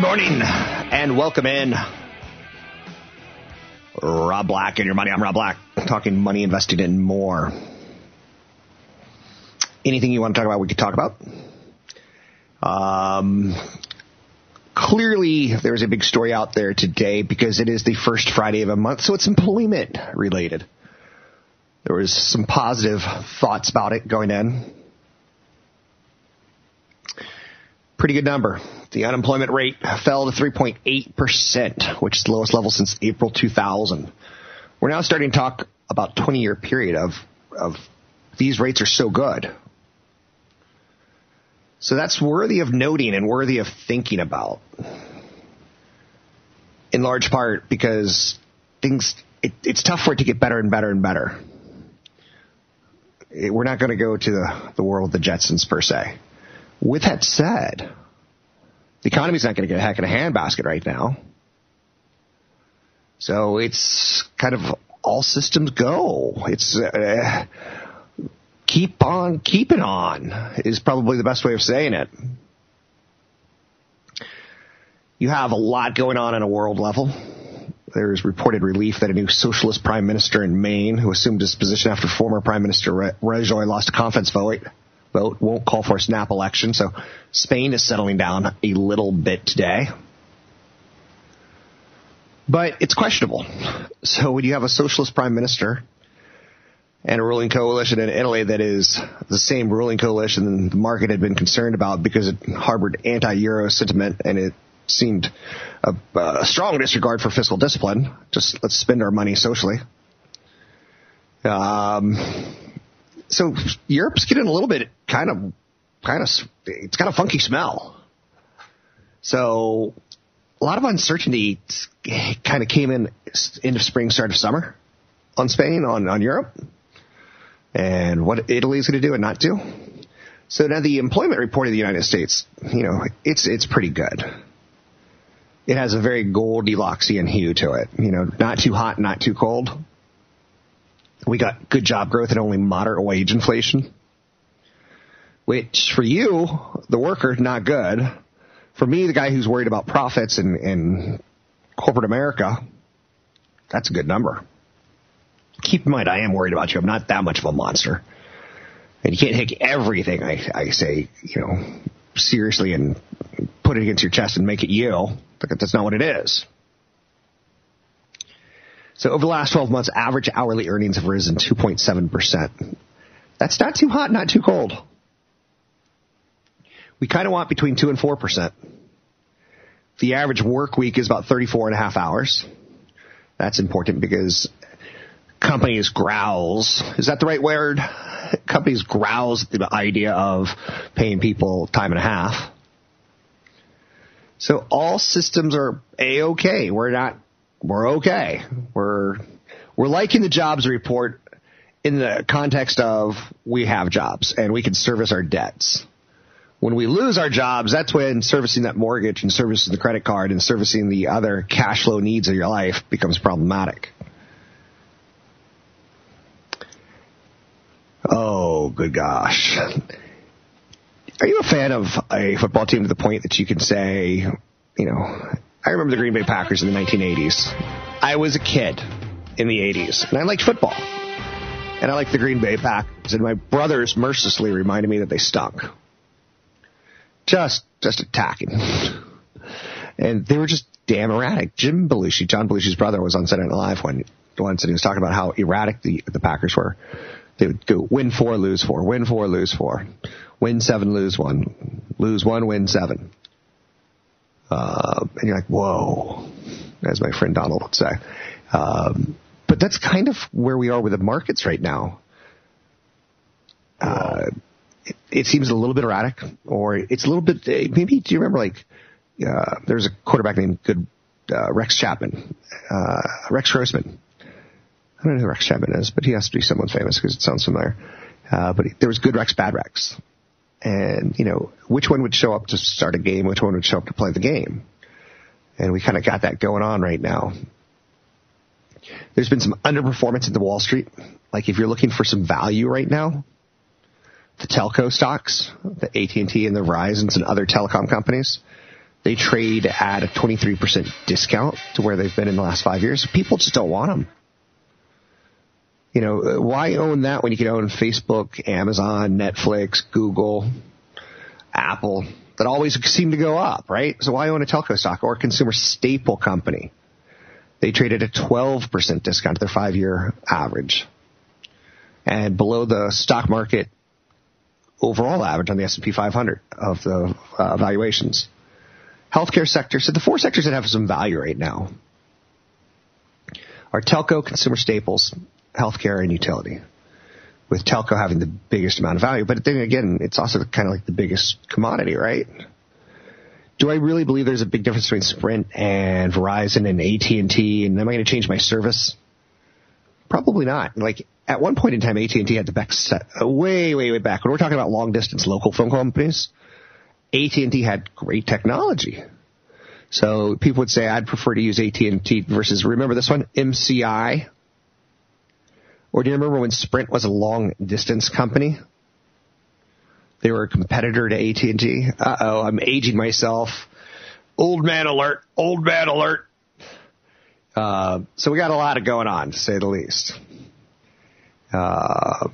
Good morning and welcome in. Rob Black and your money. I'm Rob Black, talking money, investing, and more. Anything you want to talk about, we could talk about. Um, clearly, there's a big story out there today because it is the first Friday of a month, so it's employment related. There was some positive thoughts about it going in. Pretty good number. The unemployment rate fell to 3.8%, which is the lowest level since April 2000. We're now starting to talk about 20 year period of, of these rates are so good. So that's worthy of noting and worthy of thinking about. In large part because things, it, it's tough for it to get better and better and better. It, we're not going to go to the, the world of the Jetsons per se. With that said, the economy's not going to get a heck of a handbasket right now. So it's kind of all systems go. It's uh, keep on keeping on is probably the best way of saying it. You have a lot going on on a world level. There's reported relief that a new socialist prime minister in Maine, who assumed his position after former Prime Minister Rajoy lost a confidence vote, vote won't call for a snap election. So Spain is settling down a little bit today. But it's questionable. So when you have a socialist prime minister and a ruling coalition in Italy that is the same ruling coalition the market had been concerned about because it harbored anti-euro sentiment and it seemed a, a strong disregard for fiscal discipline. Just let's spend our money socially. Um, so Europe's getting a little bit kind of, kind of, it's got a funky smell. So a lot of uncertainty kind of came in end of spring, start of summer on Spain, on, on Europe, and what Italy's going to do and not do. So now the employment report of the United States, you know, it's, it's pretty good. It has a very Goldilocksian hue to it. You know, not too hot, not too cold. We got good job growth and only moderate wage inflation. Which for you, the worker, not good. For me, the guy who's worried about profits and, in corporate America, that's a good number. Keep in mind, I am worried about you. I'm not that much of a monster. And you can't take everything I, I say, you know, seriously and put it against your chest and make it you. That's not what it is. So over the last 12 months, average hourly earnings have risen 2.7%. That's not too hot, not too cold. We kind of want between 2 and 4%. The average work week is about 34 and a half hours. That's important because companies growls. Is that the right word? Companies growls at the idea of paying people time and a half. So all systems are a-okay. We're not we're okay. We're we're liking the jobs report in the context of we have jobs and we can service our debts. When we lose our jobs, that's when servicing that mortgage and servicing the credit card and servicing the other cash flow needs of your life becomes problematic. Oh, good gosh. Are you a fan of a football team to the point that you can say, you know, I remember the Green Bay Packers in the 1980s. I was a kid in the 80s, and I liked football. And I liked the Green Bay Packers, and my brothers mercilessly reminded me that they stunk. Just, just attacking. And they were just damn erratic. Jim Belushi, John Belushi's brother, was on Saturday Night Live when once, and he was talking about how erratic the, the Packers were. They would go win four, lose four, win four, lose four, win seven, lose one, lose one, win seven. Uh, and you're like, whoa, as my friend Donald would say. Um, but that's kind of where we are with the markets right now. Uh, it, it, seems a little bit erratic, or it's a little bit. Maybe do you remember like uh, there's a quarterback named Good uh, Rex Chapman, uh, Rex Grossman. I don't know who Rex Chapman is, but he has to be someone famous because it sounds familiar. Uh, but there was Good Rex, Bad Rex, and you know which one would show up to start a game, which one would show up to play the game, and we kind of got that going on right now. There's been some underperformance at the Wall Street. Like if you're looking for some value right now, the telco stocks, the AT&T and the Verizons and other telecom companies, they trade at a 23% discount to where they've been in the last five years. People just don't want them. You know, why own that when you can own Facebook, Amazon, Netflix, Google, Apple that always seem to go up, right? So why own a telco stock or a consumer staple company? They traded a 12% discount to their five year average and below the stock market overall average on the S&P 500 of the uh, valuations. Healthcare sector, so the four sectors that have some value right now are telco, consumer staples, healthcare, and utility. With telco having the biggest amount of value, but then again, it's also kind of like the biggest commodity, right? Do I really believe there's a big difference between Sprint and Verizon and AT&T? And am I going to change my service? Probably not. Like at one point in time, AT&T had the best set, uh, way, way, way back. When we're talking about long distance local phone companies, AT&T had great technology. So people would say I'd prefer to use AT&T versus remember this one MCI. Or do you remember when Sprint was a long distance company? They were a competitor to AT&T. Uh oh, I'm aging myself. Old man alert! Old man alert! Uh, so we got a lot of going on, to say the least. Uh,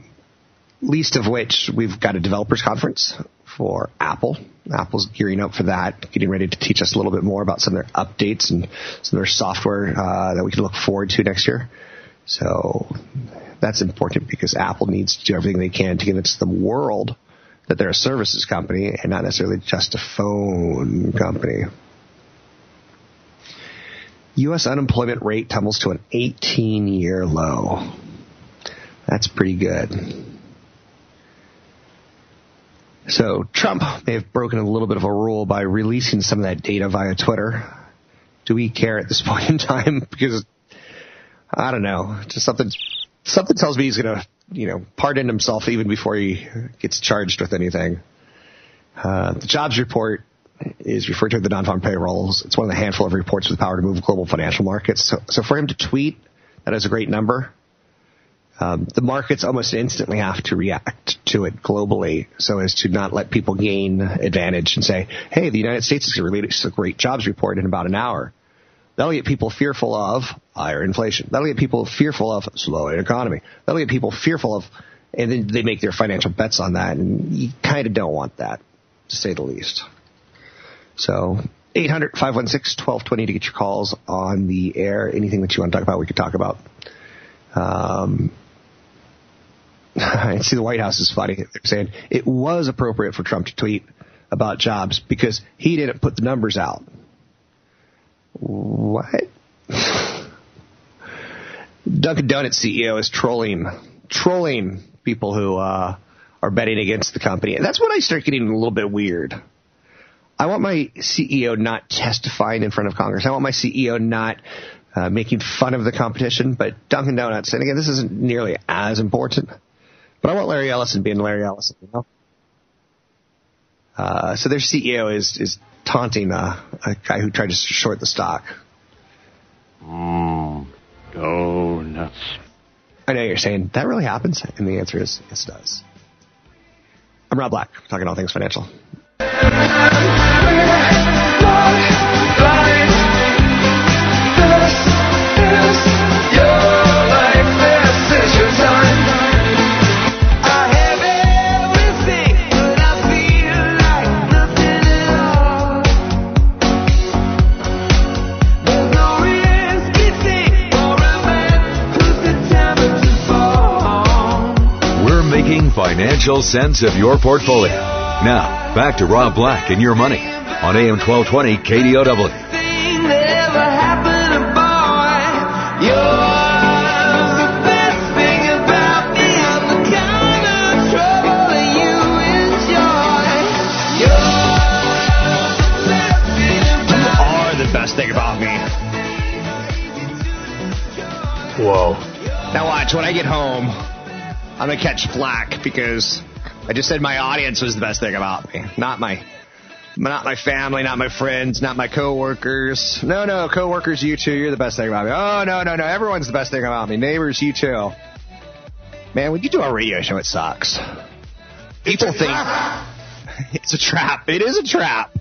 least of which we've got a developers conference for Apple. Apple's gearing up for that, getting ready to teach us a little bit more about some of their updates and some of their software uh, that we can look forward to next year. So that's important because Apple needs to do everything they can to convince the world that they're a services company and not necessarily just a phone company. U.S. unemployment rate tumbles to an 18 year low. That's pretty good. So Trump may have broken a little bit of a rule by releasing some of that data via Twitter. Do we care at this point in time? Because I don't know, just something something tells me he's going to, you know, pardon himself even before he gets charged with anything. Uh, the jobs report is referred to the non-farm payrolls. It's one of the handful of reports with power to move global financial markets. So, so for him to tweet that is a great number, um, the markets almost instantly have to react to it globally so as to not let people gain advantage and say, hey, the United States is going to release a great jobs report in about an hour. That'll get people fearful of higher inflation. That'll get people fearful of slowing economy. That'll get people fearful of, and then they make their financial bets on that. And you kind of don't want that, to say the least. So 800-516-1220 to get your calls on the air. Anything that you want to talk about, we could talk about. Um, I see the White House is funny. They're saying it was appropriate for Trump to tweet about jobs because he didn't put the numbers out. What? Dunkin' Donuts CEO is trolling, trolling people who uh, are betting against the company. And that's when I start getting a little bit weird. I want my CEO not testifying in front of Congress. I want my CEO not uh, making fun of the competition. But Dunkin' Donuts, and again, this isn't nearly as important, but I want Larry Ellison being Larry Ellison, you know? Uh, so their CEO is, is taunting uh, a guy who tried to short the stock. Mm, donuts. I know you're saying that really happens, and the answer is yes, it does. I'm Rob Black, talking all things financial. Financial sense of your portfolio. Now, back to Rob Black and your money on AM 1220 KDOW. You are the best thing about me. Whoa. Now watch, when I get home, I'm gonna catch flack because I just said my audience was the best thing about me. Not my not my family, not my friends, not my coworkers. No, no, coworkers, you too, you're the best thing about me. Oh no, no, no, everyone's the best thing about me. Neighbors, you too. Man, when you do a radio show, it sucks. People think it's a trap. It is a trap.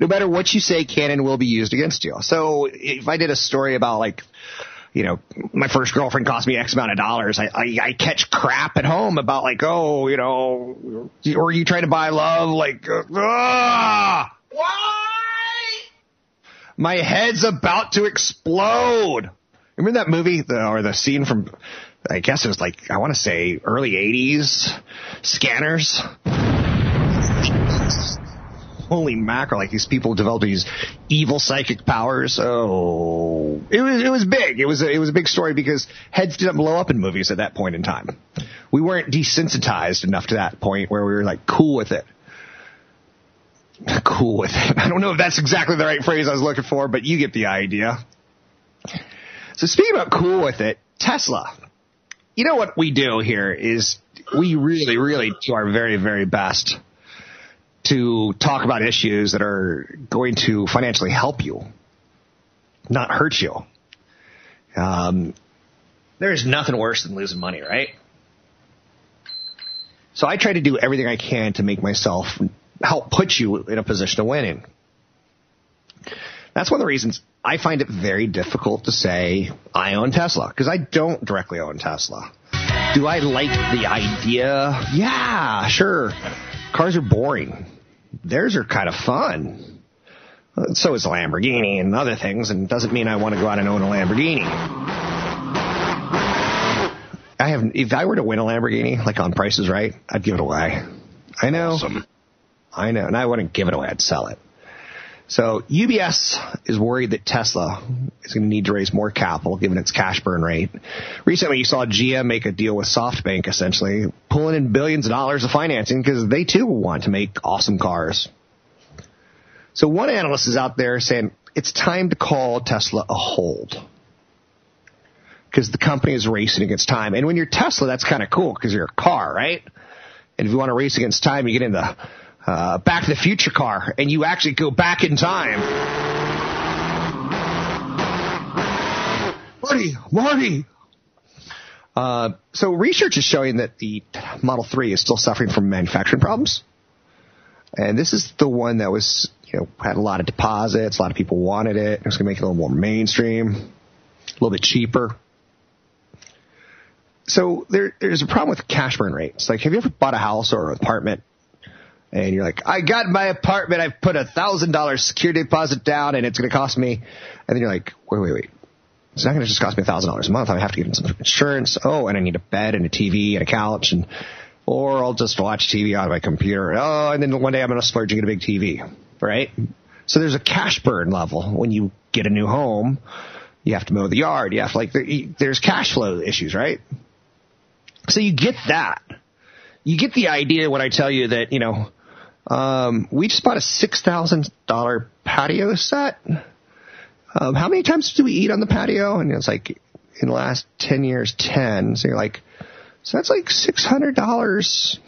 No matter what you say, can and will be used against you. So if I did a story about like, you know, my first girlfriend cost me X amount of dollars, I, I, I catch crap at home about like, oh, you know, or you try to buy love, like, uh, ah, why? My head's about to explode. Remember that movie, the, or the scene from, I guess it was like, I want to say early 80s, Scanners? Holy mackerel, like these people developed these evil psychic powers. Oh, it was, it was big. It was, a, it was a big story because heads didn't blow up in movies at that point in time. We weren't desensitized enough to that point where we were like cool with it. Cool with it. I don't know if that's exactly the right phrase I was looking for, but you get the idea. So speaking about cool with it, Tesla. You know what we do here is we really, really do our very, very best to talk about issues that are going to financially help you, not hurt you. Um, there's nothing worse than losing money, right? So I try to do everything I can to make myself help put you in a position of winning. That's one of the reasons I find it very difficult to say I own Tesla because I don't directly own Tesla. Do I like the idea? Yeah, sure. Cars are boring. Theirs are kind of fun. So is a Lamborghini and other things, and it doesn't mean I want to go out and own a Lamborghini. I have, if I were to win a Lamborghini, like on Prices Right, I'd give it away. I know. Awesome. I know, and I wouldn't give it away. I'd sell it. So UBS is worried that Tesla is going to need to raise more capital given its cash burn rate. Recently, you saw GM make a deal with SoftBank, essentially pulling in billions of dollars of financing because they too want to make awesome cars. So one analyst is out there saying it's time to call Tesla a hold because the company is racing against time. And when you're Tesla, that's kind of cool because you're a car, right? And if you want to race against time, you get in the uh, Back to the Future car, and you actually go back in time. Marty, Marty. Uh, so research is showing that the Model 3 is still suffering from manufacturing problems. And this is the one that was, you know, had a lot of deposits, a lot of people wanted it. It was going to make it a little more mainstream, a little bit cheaper. So there, there's a problem with cash burn rates. Like, have you ever bought a house or an apartment and you're like, I got my apartment. I've put a thousand dollars security deposit down and it's going to cost me. And then you're like, wait, wait, wait. It's not going to just cost me a thousand dollars a month. I have to get in some insurance. Oh, and I need a bed and a TV and a couch and, or I'll just watch TV on my computer. Oh, and then one day I'm going to splurge and get a big TV, right? So there's a cash burn level when you get a new home. You have to mow the yard. You have to like, there's cash flow issues, right? So you get that. You get the idea when I tell you that, you know, um, we just bought a six thousand dollar patio set. um, how many times do we eat on the patio? And it's like in the last 10 years, 10. So you're like, so that's like $600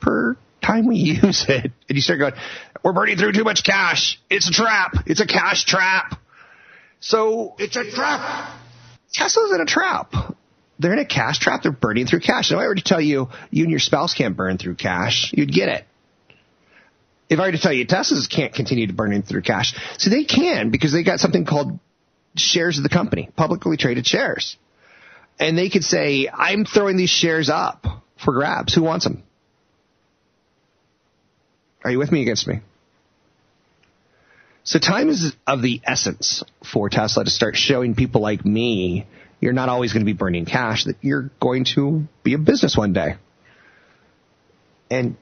per time we use it. And you start going, we're burning through too much cash. It's a trap. It's a cash trap. So it's a trap. Tesla's in a trap. They're in a cash trap. They're burning through cash. If I were to tell you you and your spouse can't burn through cash, you'd get it. If I were to tell you Teslas can't continue to burn through cash, so they can because they got something called shares of the company, publicly traded shares. And they could say, I'm throwing these shares up for grabs. Who wants them? Are you with me against me? So time is of the essence for Tesla to start showing people like me you're not always going to be burning cash, that you're going to be a business one day. And,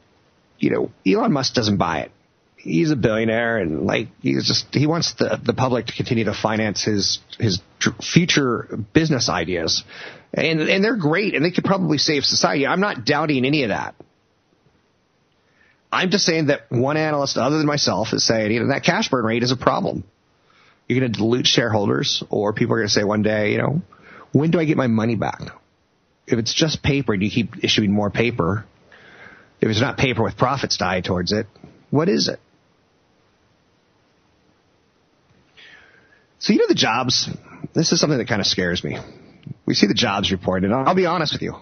you know, Elon Musk doesn't buy it. He's a billionaire and like, he's just, he wants the, the public to continue to finance his, his future business ideas. And, and they're great and they could probably save society. I'm not doubting any of that. I'm just saying that one analyst other than myself is saying, you know, that cash burn rate is a problem. You're going to dilute shareholders or people are going to say one day, you know, when do I get my money back? If it's just paper and you keep issuing more paper, if it's not paper with profits tied towards it, what is it? So you know the jobs, this is something that kind of scares me. We see the jobs report and I'll be honest with you.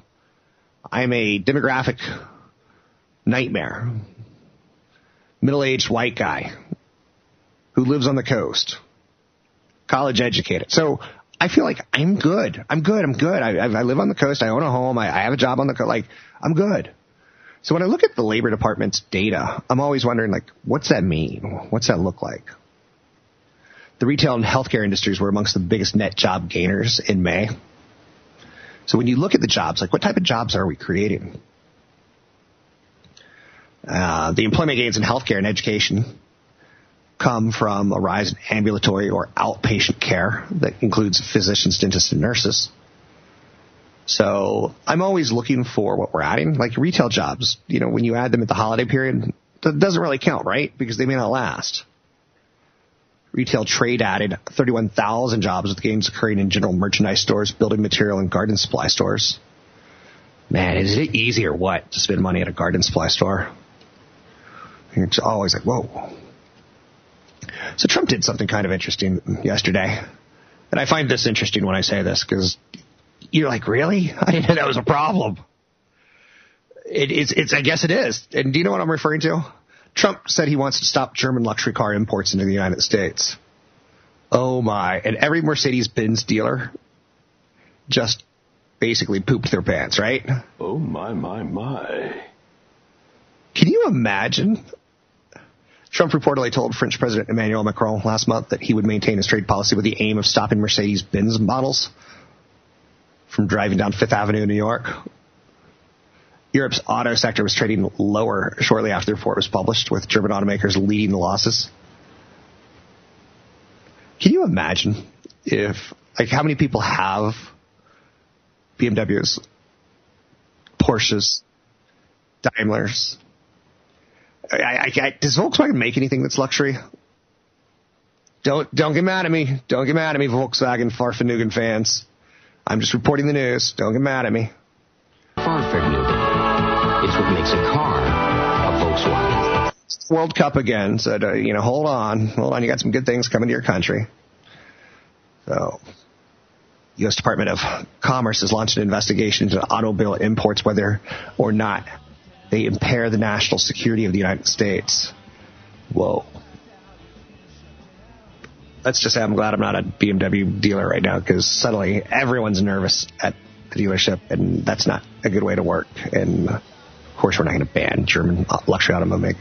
I'm a demographic nightmare. Middle-aged white guy who lives on the coast. College educated. So I feel like I'm good. I'm good. I'm good. I, I live on the coast. I own a home. I, I have a job on the coast. Like, I'm good. So when I look at the labor department's data, I'm always wondering, like, what's that mean? What's that look like? The retail and healthcare industries were amongst the biggest net job gainers in May. So when you look at the jobs, like, what type of jobs are we creating? Uh, the employment gains in healthcare and education come from a rise in ambulatory or outpatient care that includes physicians, dentists, and nurses. So I'm always looking for what we're adding, like retail jobs. You know, when you add them at the holiday period, that doesn't really count, right? Because they may not last. Retail trade added 31,000 jobs with gains occurring in general merchandise stores, building material, and garden supply stores. Man, is it easy or what to spend money at a garden supply store? It's always like, whoa, so Trump did something kind of interesting yesterday. And I find this interesting when I say this because you're like, really? I didn't know that was a problem. It, it's, it's, I guess it is. And do you know what I'm referring to? Trump said he wants to stop German luxury car imports into the United States. Oh my. And every Mercedes Benz dealer just basically pooped their pants, right? Oh my, my, my. Can you imagine Trump reportedly told French President Emmanuel Macron last month that he would maintain his trade policy with the aim of stopping Mercedes Benz models from driving down Fifth Avenue in New York. Europe's auto sector was trading lower shortly after the report was published, with German automakers leading the losses. Can you imagine if, like, how many people have BMWs, Porsches, Daimlers, I, I, does Volkswagen make anything that's luxury? Don't don't get mad at me. Don't get mad at me, Volkswagen Fahrvergnügen fans. I'm just reporting the news. Don't get mad at me. Fahrvergnügen. It's what makes a car a Volkswagen. World Cup again. So uh, you know, hold on, hold on. You got some good things coming to your country. So, U.S. Department of Commerce has launched an investigation into automobile imports, whether or not they impair the national security of the United States. Whoa. Let's just say I'm glad I'm not a BMW dealer right now because suddenly everyone's nervous at the dealership, and that's not a good way to work. And of course, we're not going to ban German luxury automobile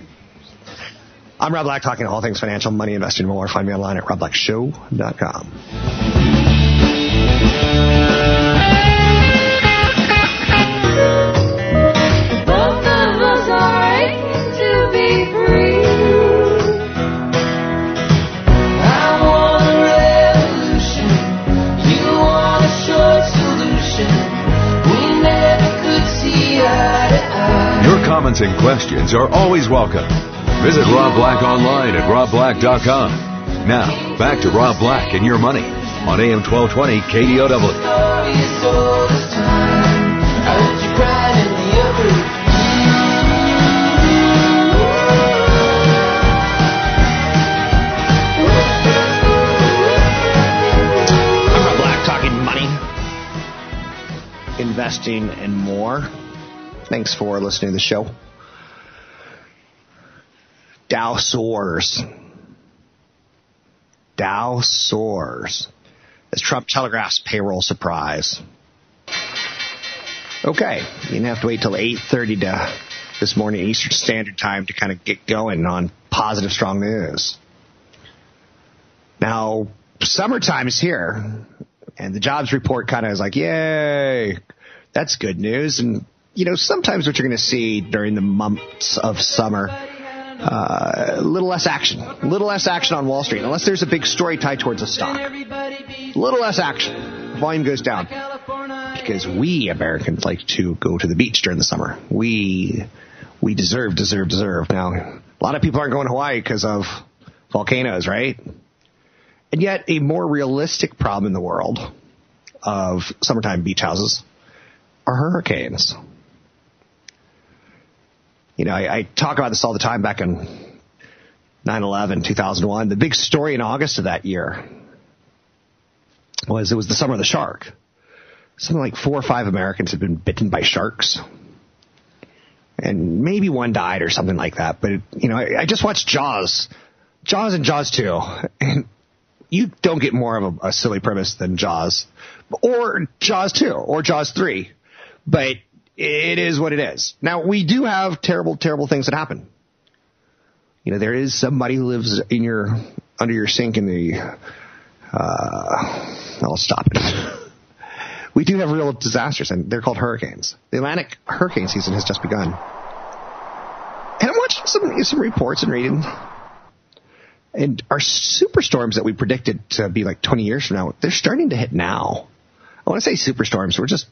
I'm Rob Black, talking all things financial, money, investing, more. Find me online at robblackshow.com. comments and questions are always welcome. Visit Rob Black online at robblack.com. Now, back to Rob Black and your money on AM 1220 KDOW. Investing, and more. Thanks for listening to the show. Dow soars. Dow soars as Trump telegraphs payroll surprise. Okay, you didn't have to wait till 8:30 to this morning Eastern Standard Time to kind of get going on positive, strong news. Now, summertime is here, and the jobs report kind of is like, yay, that's good news. And, you know, sometimes what you're going to see during the months of summer, uh, a little less action, a little less action on Wall Street, unless there's a big story tied towards a stock. A little less action. Volume goes down because we Americans like to go to the beach during the summer. We we deserve, deserve, deserve. Now, a lot of people aren't going to Hawaii because of volcanoes, right? And yet, a more realistic problem in the world of summertime beach houses are hurricanes. You know, I, I talk about this all the time back in 9-11, 2001. The big story in August of that year was it was the summer of the shark. Something like four or five Americans had been bitten by sharks. And maybe one died or something like that. But, it, you know, I, I just watched Jaws. Jaws and Jaws 2. And you don't get more of a, a silly premise than Jaws. Or Jaws 2. Or Jaws 3. But it is what it is. Now, we do have terrible, terrible things that happen. You know, there is somebody who lives in your, under your sink in the, uh, I'll stop it. we do have real disasters, and they're called hurricanes. The Atlantic hurricane season has just begun. And I'm watching some, some reports and reading, and our superstorms that we predicted to be like 20 years from now, they're starting to hit now. I want to say superstorms. We're just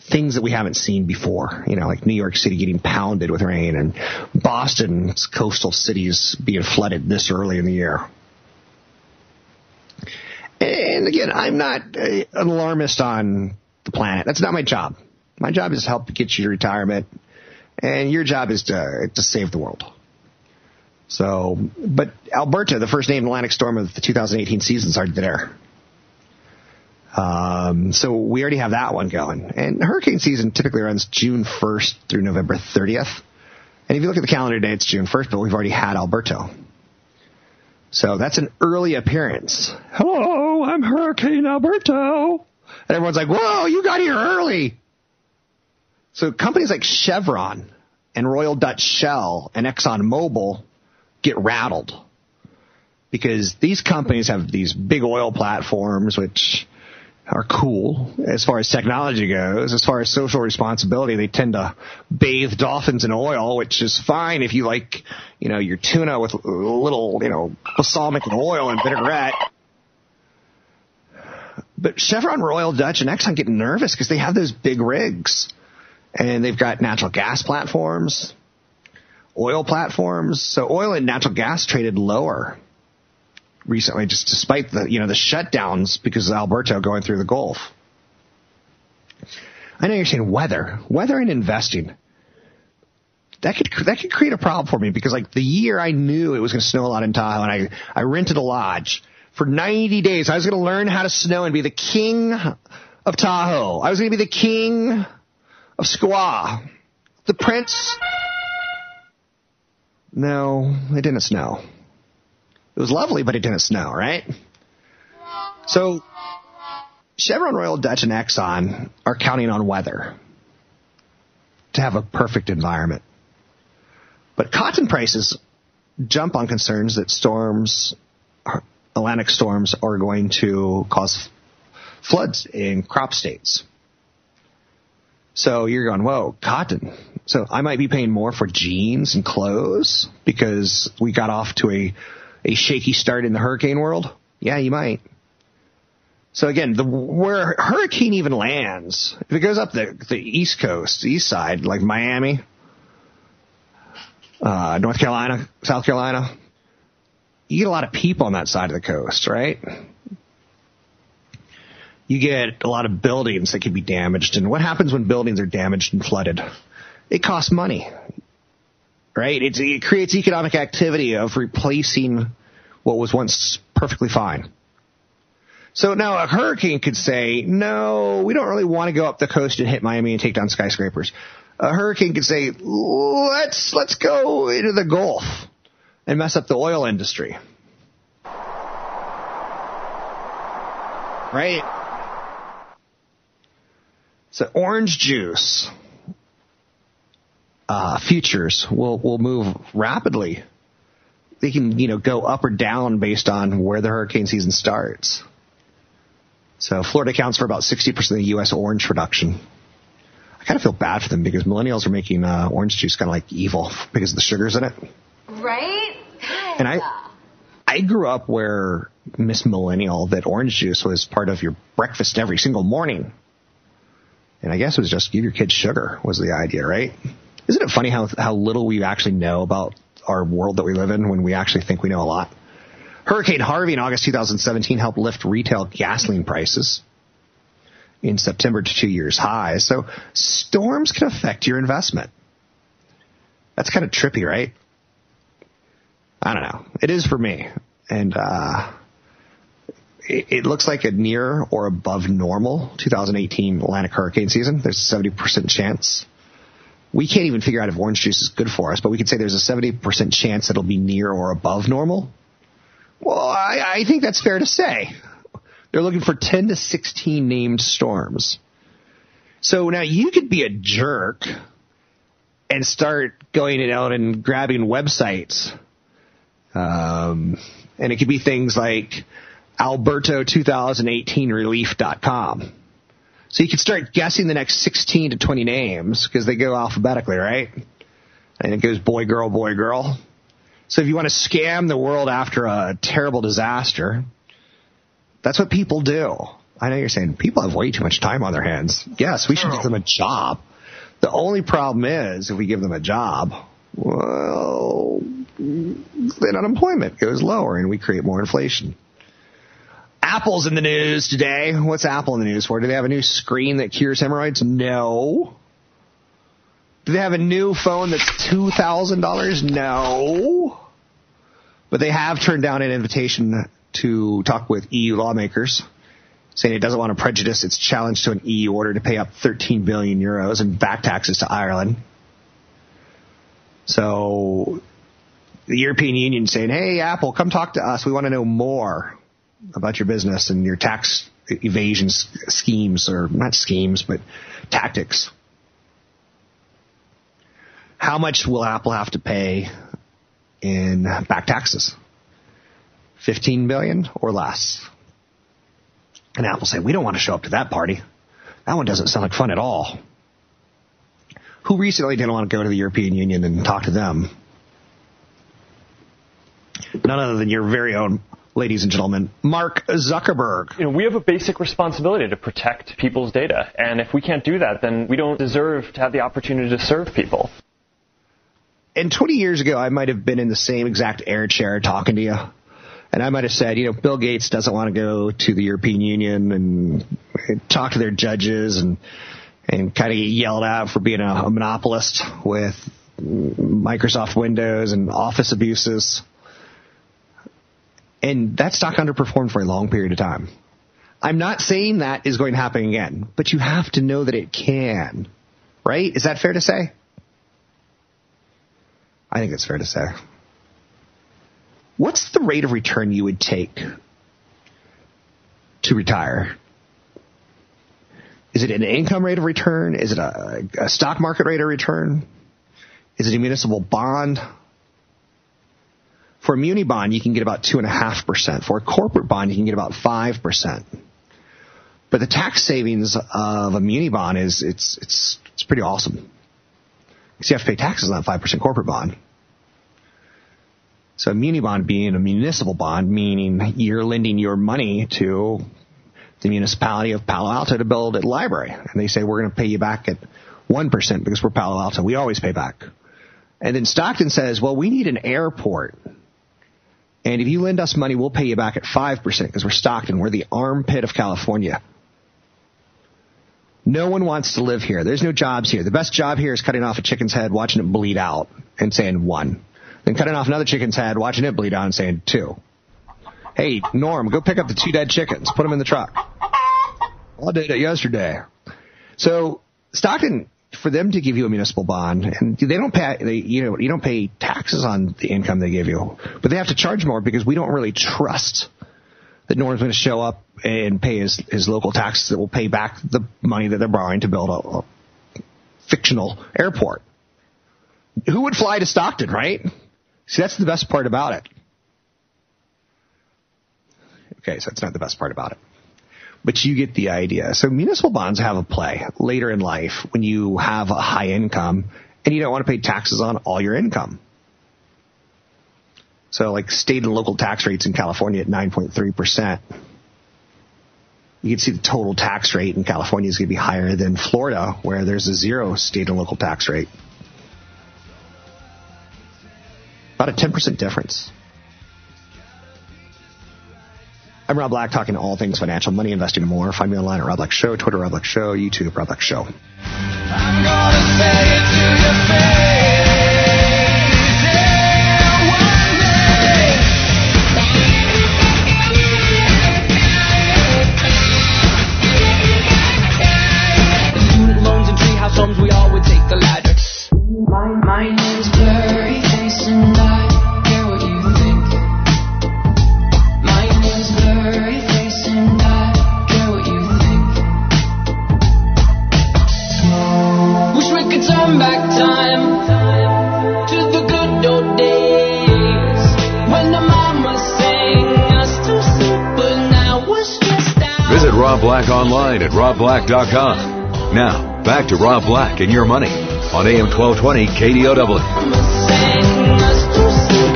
things that we haven't seen before. You know, like New York City getting pounded with rain and Boston's coastal cities being flooded this early in the year. And again, I'm not an alarmist on the planet. That's not my job. My job is to help get you to retirement, and your job is to to save the world. So, but Alberto, the first named Atlantic storm of the 2018 season, started there. Um, so we already have that one going. And hurricane season typically runs June 1st through November 30th. And if you look at the calendar day, it's June 1st, but we've already had Alberto. So that's an early appearance. Hello, I'm Hurricane Alberto. And everyone's like, whoa, you got here early. So companies like Chevron and Royal Dutch Shell and Exxon Mobil get rattled because these companies have these big oil platforms, which are cool as far as technology goes. As far as social responsibility, they tend to bathe dolphins in oil, which is fine if you like, you know, your tuna with a little, you know, balsamic and oil and vinaigrette. But Chevron, Royal Dutch, and Exxon get nervous because they have those big rigs. And they've got natural gas platforms, oil platforms. So oil and natural gas traded lower recently, just despite the you know the shutdowns because of Alberto going through the Gulf. I know you're saying weather, weather and investing. That could that could create a problem for me because like the year I knew it was going to snow a lot in Tahoe and I I rented a lodge for 90 days. I was going to learn how to snow and be the king of Tahoe. I was going to be the king of Squaw, the prince. No, it didn't snow. It was lovely, but it didn't snow, right? So, Chevron, Royal Dutch, and Exxon are counting on weather to have a perfect environment. But cotton prices jump on concerns that storms, Atlantic storms, are going to cause floods in crop states. So you're going, whoa, cotton. So I might be paying more for jeans and clothes because we got off to a a shaky start in the hurricane world? Yeah, you might. So again, the, where a hurricane even lands, if it goes up the, the east coast, east side, like Miami, uh, North Carolina, South Carolina, you get a lot of people on that side of the coast, right? You get a lot of buildings that could be damaged. And what happens when buildings are damaged and flooded? It costs money, right? It's, it creates economic activity of replacing what was once perfectly fine. So now a hurricane could say, no, we don't really want to go up the coast and hit Miami and take down skyscrapers. A hurricane could say, let's, let's go into the Gulf and mess up the oil industry. Right? So orange juice uh, futures will will move rapidly. They can you know go up or down based on where the hurricane season starts. So Florida accounts for about 60% of the U.S. orange production. I kind of feel bad for them because millennials are making uh, orange juice kind of like evil because of the sugars in it. Right? And I, I grew up where Miss Millennial that orange juice was part of your breakfast every single morning. And I guess it was just give your kids sugar was the idea, right? Isn't it funny how how little we actually know about our world that we live in when we actually think we know a lot? Hurricane Harvey in August 2017 helped lift retail gasoline prices in September to two years high. So storms can affect your investment. That's kind of trippy, right? I don't know. It is for me. And, uh, it, it looks like a near or above normal 2018 Atlantic hurricane season. There's a 70% chance. We can't even figure out if orange juice is good for us, but we could say there's a 70% chance it'll be near or above normal. Well, I, I think that's fair to say. They're looking for 10 to 16 named storms. So now you could be a jerk and start going out and grabbing websites. Um, and it could be things like alberto2018relief.com. So you could start guessing the next 16 to 20 names because they go alphabetically, right? And it goes boy, girl, boy, girl. So if you want to scam the world after a terrible disaster, that's what people do. I know you're saying people have way too much time on their hands. Yes, we should give them a job. The only problem is if we give them a job, well, then unemployment goes lower and we create more inflation. Apple's in the news today. What's Apple in the news for? Do they have a new screen that cures hemorrhoids? No. Do they have a new phone that's $2,000? No. But they have turned down an invitation to talk with EU lawmakers, saying it doesn't want to prejudice its challenge to an EU order to pay up 13 billion euros in back taxes to Ireland. So the European Union saying, hey, Apple, come talk to us. We want to know more about your business and your tax evasion schemes, or not schemes, but tactics. How much will Apple have to pay in back taxes? 15 billion or less. And Apple say, we don't want to show up to that party. That one doesn't sound like fun at all. Who recently didn't want to go to the European Union and talk to them? None other than your very own, ladies and gentlemen, Mark Zuckerberg. You know, we have a basic responsibility to protect people's data. And if we can't do that, then we don't deserve to have the opportunity to serve people. And 20 years ago, I might have been in the same exact air chair talking to you. And I might have said, you know, Bill Gates doesn't want to go to the European Union and talk to their judges and and kind of get yelled at for being a, a monopolist with Microsoft Windows and Office abuses. And that stock underperformed for a long period of time. I'm not saying that is going to happen again, but you have to know that it can. Right? Is that fair to say? I think it's fair to say. What's the rate of return you would take to retire? Is it an income rate of return? Is it a, a stock market rate of return? Is it a municipal bond? For a muni bond, you can get about 2.5%. For a corporate bond, you can get about 5%. But the tax savings of a muni bond is, it's, it's, it's pretty awesome. Because you have to pay taxes on that 5% corporate bond. So a muni bond being a municipal bond, meaning you're lending your money to the municipality of Palo Alto to build a library. And they say, we're going to pay you back at 1% because we're Palo Alto. We always pay back. And then Stockton says, well, we need an airport. And if you lend us money, we'll pay you back at 5% because we're Stockton. We're the armpit of California. No one wants to live here. There's no jobs here. The best job here is cutting off a chicken's head, watching it bleed out, and saying one. Then cutting off another chicken's head, watching it bleed out, and saying two. Hey, Norm, go pick up the two dead chickens. Put them in the truck. I did it yesterday. So Stockton, for them to give you a municipal bond, and they don't pay, they, you know, you don't pay taxes on the income they give you, but they have to charge more because we don't really trust that Norm's going to show up and pay his, his local taxes that will pay back the money that they're borrowing to build a, a fictional airport. Who would fly to Stockton, right? See, that's the best part about it. Okay, so that's not the best part about it. But you get the idea. So municipal bonds have a play later in life when you have a high income and you don't want to pay taxes on all your income. So like state and local tax rates in California at 9.3%. You can see the total tax rate in California is going to be higher than Florida where there's a zero state and local tax rate. About a 10% difference. I'm Rob Black, talking all things financial, money, investing, and more. Find me online at Rob Black Show, Twitter, Rob Black Show, YouTube, Rob Black Show. Online at robblack.com. Now, back to Rob Black and your money on AM 1220 KDOW.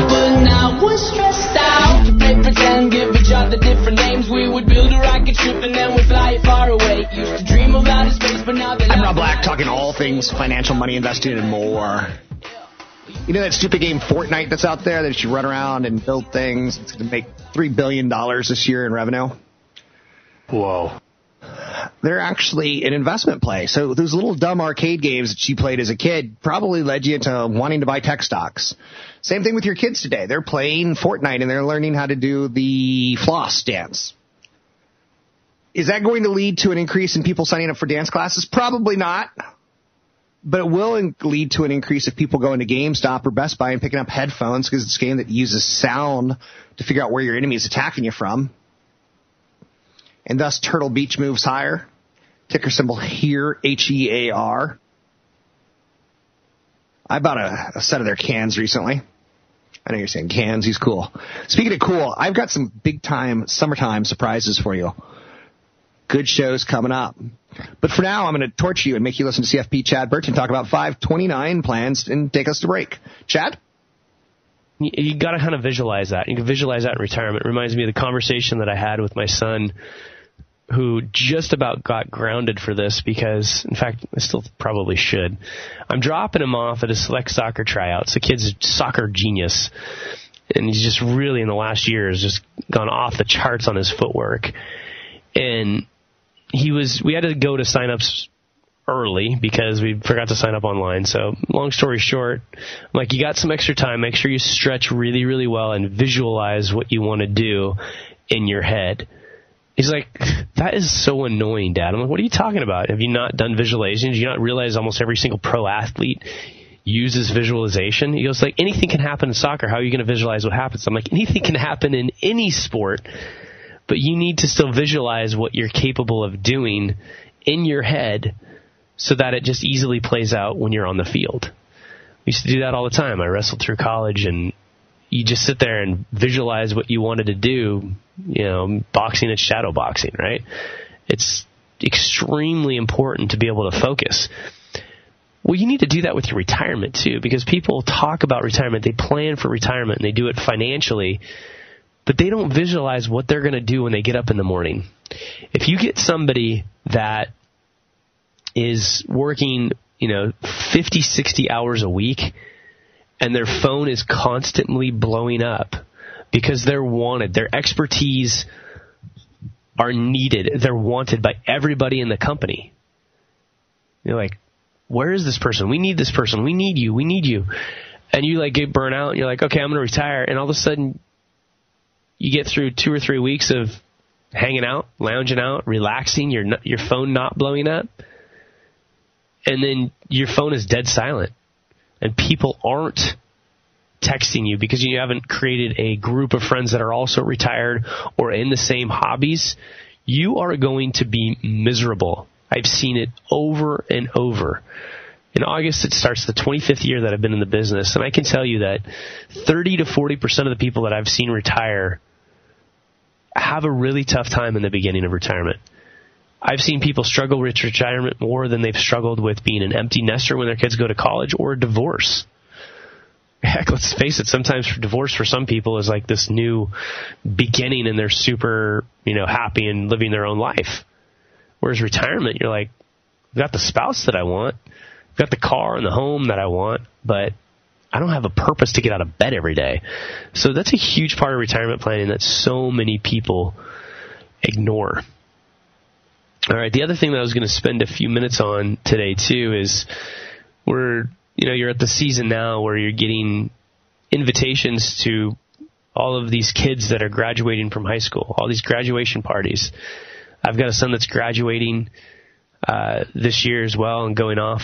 But now we're stressed out. They pretend, give each other different names. We would build a rocket ship and then we'd fly far away. Used to dream of outer space, but now they I'm Rob Black, talking all things financial, money, investing, and more. You know that stupid game Fortnite that's out there that you run around and build things? It's going to make $3 billion this year in revenue. Whoa. They're actually an investment play. So those little dumb arcade games that you played as a kid probably led you into wanting to buy tech stocks. Same thing with your kids today. They're playing Fortnite and they're learning how to do the floss dance. Is that going to lead to an increase in people signing up for dance classes? Probably not. But it will lead to an increase if people go into GameStop or Best Buy and picking up headphones because it's a game that uses sound to figure out where your enemy is attacking you from. And thus Turtle Beach moves higher. Ticker symbol here, H-E-A-R. I bought a, a set of their cans recently. I know you're saying cans, he's cool. Speaking of cool, I've got some big time summertime surprises for you. Good shows coming up. But for now, I'm going to torture you and make you listen to CFP Chad Burton talk about 529 plans and take us to break. Chad? you, you got to kind of visualize that. You can visualize that in retirement. It reminds me of the conversation that I had with my son, who just about got grounded for this because, in fact, I still probably should. I'm dropping him off at a select soccer tryouts. The kid's soccer genius, and he's just really in the last year has just gone off the charts on his footwork. And he was, we had to go to signups early because we forgot to sign up online. So long story short, I'm like, you got some extra time. Make sure you stretch really, really well and visualize what you want to do in your head. He's like, that is so annoying, Dad. I'm like, what are you talking about? Have you not done visualizations? Do you not realize almost every single pro athlete uses visualization? He goes, like, anything can happen in soccer. How are you going to visualize what happens? I'm like, anything can happen in any sport, but you need to still visualize what you're capable of doing in your head so that it just easily plays out when you're on the field. We used to do that all the time. I wrestled through college and you just sit there and visualize what you wanted to do, you know, boxing and shadow boxing, right? It's extremely important to be able to focus. Well, you need to do that with your retirement too, because people talk about retirement, they plan for retirement and they do it financially, but they don't visualize what they're going to do when they get up in the morning. If you get somebody that is working, you know, 50, 60 hours a week and their phone is constantly blowing up because they're wanted. Their expertise are needed. They're wanted by everybody in the company. You're like, where is this person? We need this person. We need you. We need you. And you like get burnt out and you're like, okay, I'm going to retire. And all of a sudden you get through two or three weeks of hanging out, lounging out, relaxing, your, your phone not blowing up. And then your phone is dead silent and people aren't texting you because you haven't created a group of friends that are also retired or in the same hobbies, you are going to be miserable. I've seen it over and over. In August, it starts the 25th year that I've been in the business, and I can tell you that 30 to 40% of the people that I've seen retire have a really tough time in the beginning of retirement. I've seen people struggle with retirement more than they've struggled with being an empty nester when their kids go to college or a divorce heck, let's face it, sometimes divorce for some people is like this new beginning and they're super, you know, happy and living their own life. Whereas retirement, you're like, I've got the spouse that I want, I've got the car and the home that I want, but I don't have a purpose to get out of bed every day. So that's a huge part of retirement planning that so many people ignore. All right, the other thing that I was going to spend a few minutes on today too is we're you know, you're at the season now where you're getting invitations to all of these kids that are graduating from high school, all these graduation parties. I've got a son that's graduating uh, this year as well and going off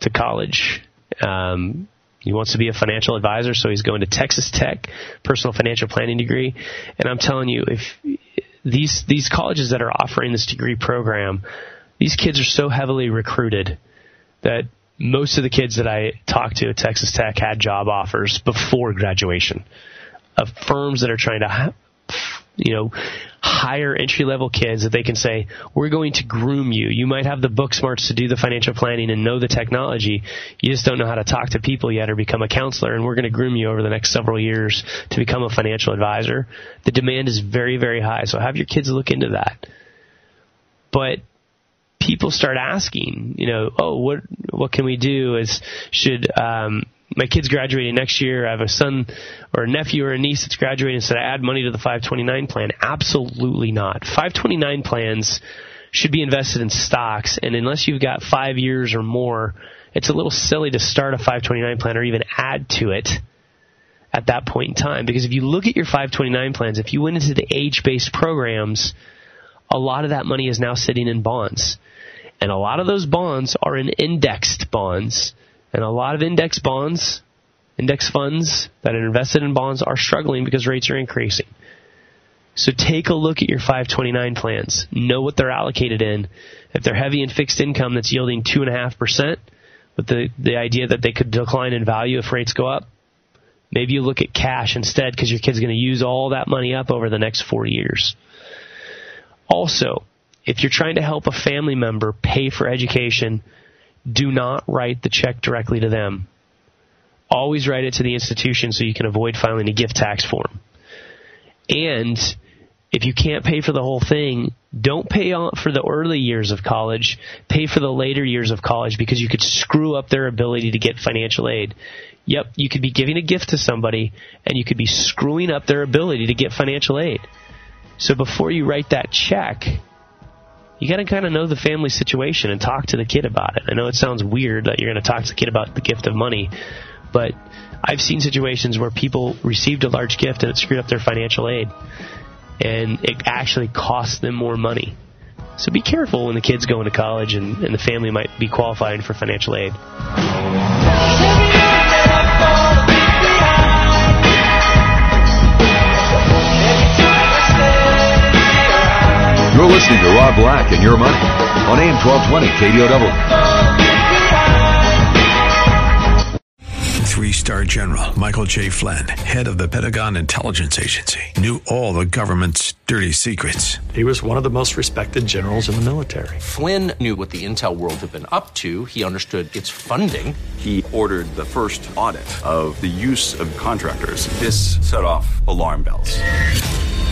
to college. Um, he wants to be a financial advisor, so he's going to Texas Tech, personal financial planning degree. And I'm telling you, if these these colleges that are offering this degree program, these kids are so heavily recruited that most of the kids that I talked to at Texas Tech had job offers before graduation of firms that are trying to, you know, hire entry level kids that they can say, we're going to groom you. You might have the book smarts to do the financial planning and know the technology. You just don't know how to talk to people yet or become a counselor. And we're going to groom you over the next several years to become a financial advisor. The demand is very, very high. So have your kids look into that. But people start asking, you know, oh, what what can we do? Is should um, my kid's graduating next year? I have a son or a nephew or a niece that's graduating. Should I add money to the 529 plan? Absolutely not. 529 plans should be invested in stocks, and unless you've got five years or more, it's a little silly to start a 529 plan or even add to it at that point in time. Because if you look at your 529 plans, if you went into the age-based programs, a lot of that money is now sitting in bonds. And a lot of those bonds are in indexed bonds. And a lot of index bonds, index funds that are invested in bonds are struggling because rates are increasing. So take a look at your 529 plans. Know what they're allocated in. If they're heavy in fixed income that's yielding 2.5%, with the, the idea that they could decline in value if rates go up, maybe you look at cash instead because your kid's going to use all that money up over the next four years. Also, if you're trying to help a family member pay for education, do not write the check directly to them. Always write it to the institution so you can avoid filing a gift tax form. And if you can't pay for the whole thing, don't pay for the early years of college. Pay for the later years of college because you could screw up their ability to get financial aid. Yep, you could be giving a gift to somebody and you could be screwing up their ability to get financial aid. So before you write that check, you got to kind of know the family situation and talk to the kid about it. I know it sounds weird that you're going to talk to the kid about the gift of money, but I've seen situations where people received a large gift and it screwed up their financial aid, and it actually cost them more money. So be careful when the kid's going to college and, and the family might be qualifying for financial aid. Listening to Rob Black and Your Money on AM 1220 KDOW. Three-star general Michael J. Flynn, head of the Pentagon Intelligence Agency, knew all the government's dirty secrets. He was one of the most respected generals in the military. Flynn knew what the intel world had been up to. He understood its funding. He ordered the first audit of the use of contractors. This set off alarm bells.